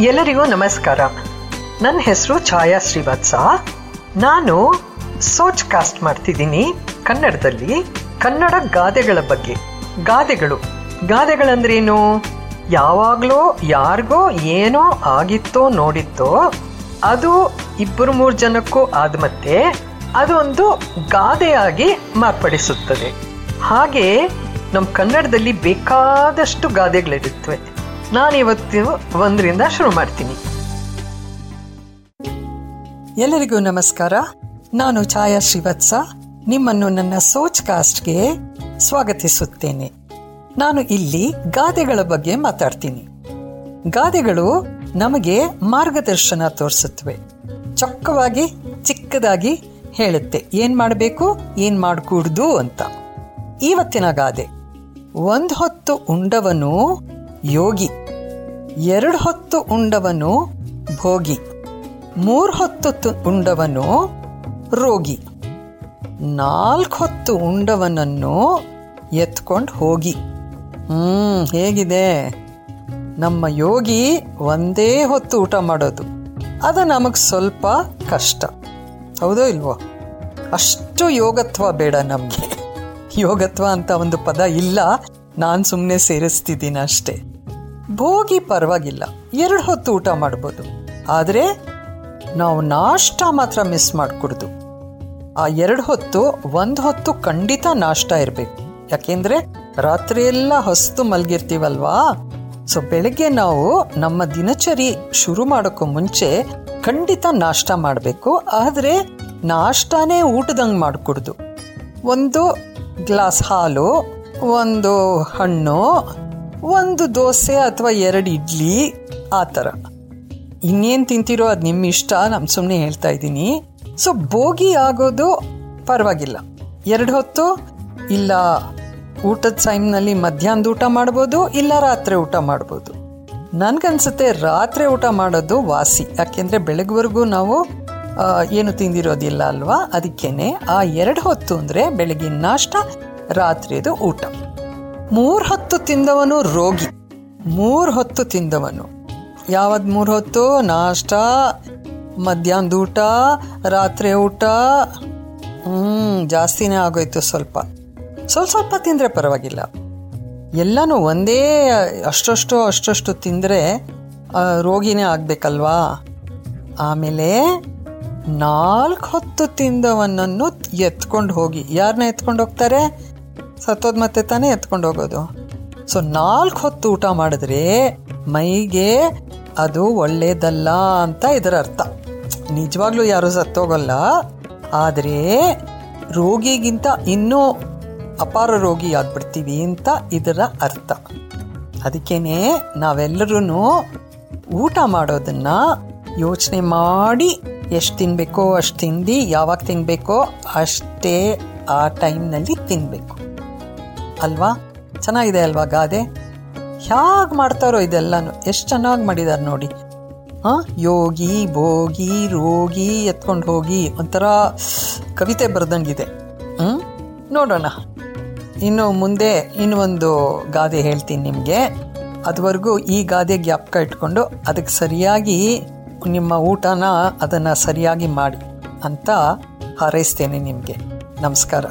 ಎಲ್ಲರಿಗೂ ನಮಸ್ಕಾರ. ನನ್ನ ಹೆಸರು ಛಾಯಾ ಶ್ರೀವತ್ಸ. ನಾನು ಸೋಚ್ ಕಾಸ್ಟ್ ಮಾಡ್ತಿದ್ದೀನಿ ಕನ್ನಡದಲ್ಲಿ ಕನ್ನಡ ಗಾದೆಗಳ ಬಗ್ಗೆ. ಗಾದೆಗಳು. ಗಾದೆಗಳಂದ್ರೇನು? ಯಾವಾಗಲೋ ಯಾರಿಗೋ ಏನೋ ಆಗಿತ್ತೋ ನೋಡಿತ್ತೋ, ಅದು ಇಬ್ಬರು ಮೂರು ಜನಕ್ಕೂ ಆದ ಮತ್ತೆ ಅದೊಂದು ಗಾದೆಯಾಗಿ ಮಾರ್ಪಡಿಸುತ್ತದೆ. ಹಾಗೆ ನಮ್ಮ ಕನ್ನಡದಲ್ಲಿ ಬೇಕಾದಷ್ಟು ಗಾದೆಗಳಿರುತ್ತವೆ. ನಾನಿವತ್ತು ಒಂದರಿಂದ ಶುರು ಮಾಡ್ತೀನಿ. ಎಲ್ಲರಿಗೂ ನಮಸ್ಕಾರ. ನಾನು ಛಾಯಾ ಶ್ರೀವತ್ಸ. ನಿಮ್ಮನ್ನು ನನ್ನ ಸೋಚ್ ಕಾಸ್ಟ್ಗೆ ಸ್ವಾಗತಿಸುತ್ತೇನೆ. ನಾನು ಇಲ್ಲಿ ಗಾದೆಗಳ ಬಗ್ಗೆ ಮಾತಾಡ್ತೀನಿ. ಗಾದೆಗಳು ನಮಗೆ ಮಾರ್ಗದರ್ಶನ ತೋರಿಸುತ್ತವೆ. ಚೊಕ್ಕವಾಗಿ, ಚಿಕ್ಕದಾಗಿ ಹೇಳುತ್ತೆ. ಏನ್ ಮಾಡಬೇಕು? ಏನ್ ಮಾಡಕೂಡ್ದು ಅಂತ. ಇವತ್ತಿನ ಗಾದೆ. ಒಂದ್ ಹೊತ್ತು ಉಂಡವನು ಯೋಗಿ. ಎರಡು ಹೊತ್ತು ಉಂಡವನು ಭೋಗಿ. ಮೂರು ಹೊತ್ತು ಉಂಡವನು ರೋಗಿ. ನಾಲ್ಕು ಹೊತ್ತು ಉಂಡವನನ್ನು ಎತ್ಕೊಂಡು ಹೋಗಿ. ಹ್ಮ್, ಹೇಗಿದೆ? ನಮ್ಮ ಯೋಗಿ ಒಂದೇ ಹೊತ್ತು ಊಟ ಮಾಡೋದು. ಅದು ನಮಗೆ ಸ್ವಲ್ಪ ಕಷ್ಟ. ಹೌದೋ ಇಲ್ವೋ? ಅಷ್ಟು ಯೋಗತ್ವ ಬೇಡ ನಮಗೆ. ಯೋಗತ್ವ ಅಂತ ಒಂದು ಪದ ಇಲ್ಲ. ನಾನು ಸುಮ್ಮನೆ ಸೇರಿಸ್ತಿದ್ದೀನಿ ಅಷ್ಟೇ. ಭೋಗಿ ಪರವಾಗಿಲ್ಲ. ಎರಡು ಹೊತ್ತು ಊಟ ಮಾಡ್ಬೋದು. ಆದರೆ, ನಾವು ನಾಷ್ಟ ಮಾತ್ರ ಮಿಸ್ ಮಾಡಿಕೊಡ್ದು. ಆ ಎರಡು ಹೊತ್ತು, ಒಂದು ಹೊತ್ತು ಖಂಡಿತ ನಾಷ್ಟ ಇರಬೇಕು. ಯಾಕೆಂದ್ರೆ ರಾತ್ರಿಯೆಲ್ಲ ಹೊಸ್ತು ಮಲಗಿರ್ತೀವಲ್ವಾ? ಸೊ ಬೆಳಗ್ಗೆ ನಾವು ನಮ್ಮ ದಿನಚರಿ ಶುರು ಮಾಡೋಕ್ಕೂ ಮುಂಚೆ ಖಂಡಿತ ನಾಷ್ಟ ಮಾಡಬೇಕು. ಆದರೆ, ನಾಷ್ಟಾನೇ ಊಟದಂಗೆ ಮಾಡಿಕೊಡ್ದು. ಒಂದು ಗ್ಲಾಸ್ ಹಾಲು ಒಂದು ಹಣ್ಣು, ಒಂದು ದೋಸೆ ಅಥವಾ ಎರಡು ಇಡ್ಲಿ, ಆ ಥರ. ಇನ್ನೇನು ತಿಂತೀರೋ ಅದು ನಿಮ್ಮ ಇಷ್ಟ ನಾನು ಸುಮ್ಮನೆ ಹೇಳ್ತಾ ಇದ್ದೀನಿ. ಸೊ ಭೋಗಿ ಆಗೋದು ಪರವಾಗಿಲ್ಲ. ಎರಡು ಹೊತ್ತು, ಇಲ್ಲ ಊಟದ ಟೈಮ್ನಲ್ಲಿ ಮಧ್ಯಾಹ್ನದ ಊಟ ಮಾಡ್ಬೋದು, ಇಲ್ಲ ರಾತ್ರಿ ಊಟ ಮಾಡ್ಬೋದು. ನನಗನ್ಸುತ್ತೆ ರಾತ್ರಿ ಊಟ ಮಾಡೋದು ವಾಸಿ. ಯಾಕೆಂದರೆ ಬೆಳಗ್ವರೆಗೂ ನಾವು ಏನು ತಿಂದಿರೋದಿಲ್ಲ ಅಲ್ವಾ? ಅದಕ್ಕೇನೆ ಆ ಎರಡು ಹೊತ್ತು ಅಂದರೆ ಬೆಳಗಿನ ನಾಷ್ಟ ರಾತ್ರಿದು ಊಟ. ಮೂರು ಹೊತ್ತು ತಿಂದವನು ರೋಗಿ. ಮೂರು ಹೊತ್ತು ತಿಂದವನು. ಯಾವದ್ ಮೂರು ಹೊತ್ತು? ನಾಷ್ಟ, ಮಧ್ಯಾಹ್ನದ ಊಟ, ರಾತ್ರಿ ಊಟ. ಹ್ಞೂ ಜಾಸ್ತಿನೇ ಆಗೋಯ್ತು ಸ್ವಲ್ಪ. ಸ್ವಲ್ಪ ಸ್ವಲ್ಪ ತಿಂದರೆ ಪರವಾಗಿಲ್ಲ. ಎಲ್ಲನೂ ಒಂದೇ ಅಷ್ಟಷ್ಟು ಅಷ್ಟಷ್ಟು ತಿಂದರೆ ರೋಗಿನೇ ಆಗಬೇಕಲ್ವಾ? ಆಮೇಲೆ ನಾಲ್ಕು ಹೊತ್ತು ತಿಂದವನನ್ನು ಎತ್ಕೊಂಡು ಹೋಗಿ. ಯಾರನ್ನ ಎತ್ಕೊಂಡು ಹೋಗ್ತಾರೆ? ಸತ್ತೋದ್ ಮತ್ತೆ ತಾನೇ ಎತ್ಕೊಂಡು ಹೋಗೋದು. ಸೊ ನಾಲ್ಕು ಹೊತ್ತು ಊಟ ಮಾಡಿದ್ರೆ ಮೈಗೆ ಅದು ಒಳ್ಳೇದಲ್ಲ ಅಂತ ಇದರ ಅರ್ಥ. ನಿಜವಾಗ್ಲೂ ಯಾರು ಸತ್ತೋಗಲ್ಲ. ಆದರೆ ರೋಗಿಗಿಂತ ಇನ್ನೂ ಅಪಾರ ರೋಗಿ ಆಗ್ಬಿಡ್ತೀವಿ ಅಂತ ಇದರ ಅರ್ಥ. ಅದಕ್ಕೇನೆ ನಾವೆಲ್ಲರೂ ಊಟ ಮಾಡೋದನ್ನ ಯೋಚನೆ ಮಾಡಿ ಎಷ್ಟು ತಿನ್ನಬೇಕೋ ಅಷ್ಟು ತಿಂದು ಯಾವಾಗ ತಿನ್ನಬೇಕೋ ಅಷ್ಟೇ ಆ ಟೈಮ್ನಲ್ಲಿ ತಿನ್ಬೇಕು. ಅಲ್ವಾ? ಚೆನ್ನಾಗಿದೆ ಅಲ್ವಾ ಗಾದೆ? ಹೇಗೆ ಮಾಡ್ತಾರೋ ಇದೆಲ್ಲಾನು? ಎಷ್ಟು ಚೆನ್ನಾಗಿ ಮಾಡಿದ್ದಾರೆ ನೋಡಿ. ಹಾಂ? ಯೋಗಿ, ಭೋಗಿ, ರೋಗಿ ಎತ್ಕೊಂಡು ಹೋಗಿ ಒಂಥರ ಕವಿತೆ ಬರೆದಂಗಿದೆ. ಹ್ಞೂ ನೋಡೋಣ. ಇನ್ನು ಮುಂದೆ ಇನ್ನೊಂದು ಗಾದೆ ಹೇಳ್ತೀನಿ ನಿಮಗೆ. ಅದುವರೆಗೂ ಈ ಗಾದೆ ಜ್ಞಾಪಕ ಇಟ್ಕೊಂಡು ಅದಕ್ಕೆ ಸರಿಯಾಗಿ ನಿಮ್ಮ ಊಟನ ಅದನ್ನು ಸರಿಯಾಗಿ ಮಾಡಿ ಅಂತ ಹಾರೈಸ್ತೇನೆ ನಿಮಗೆ. ನಮಸ್ಕಾರ.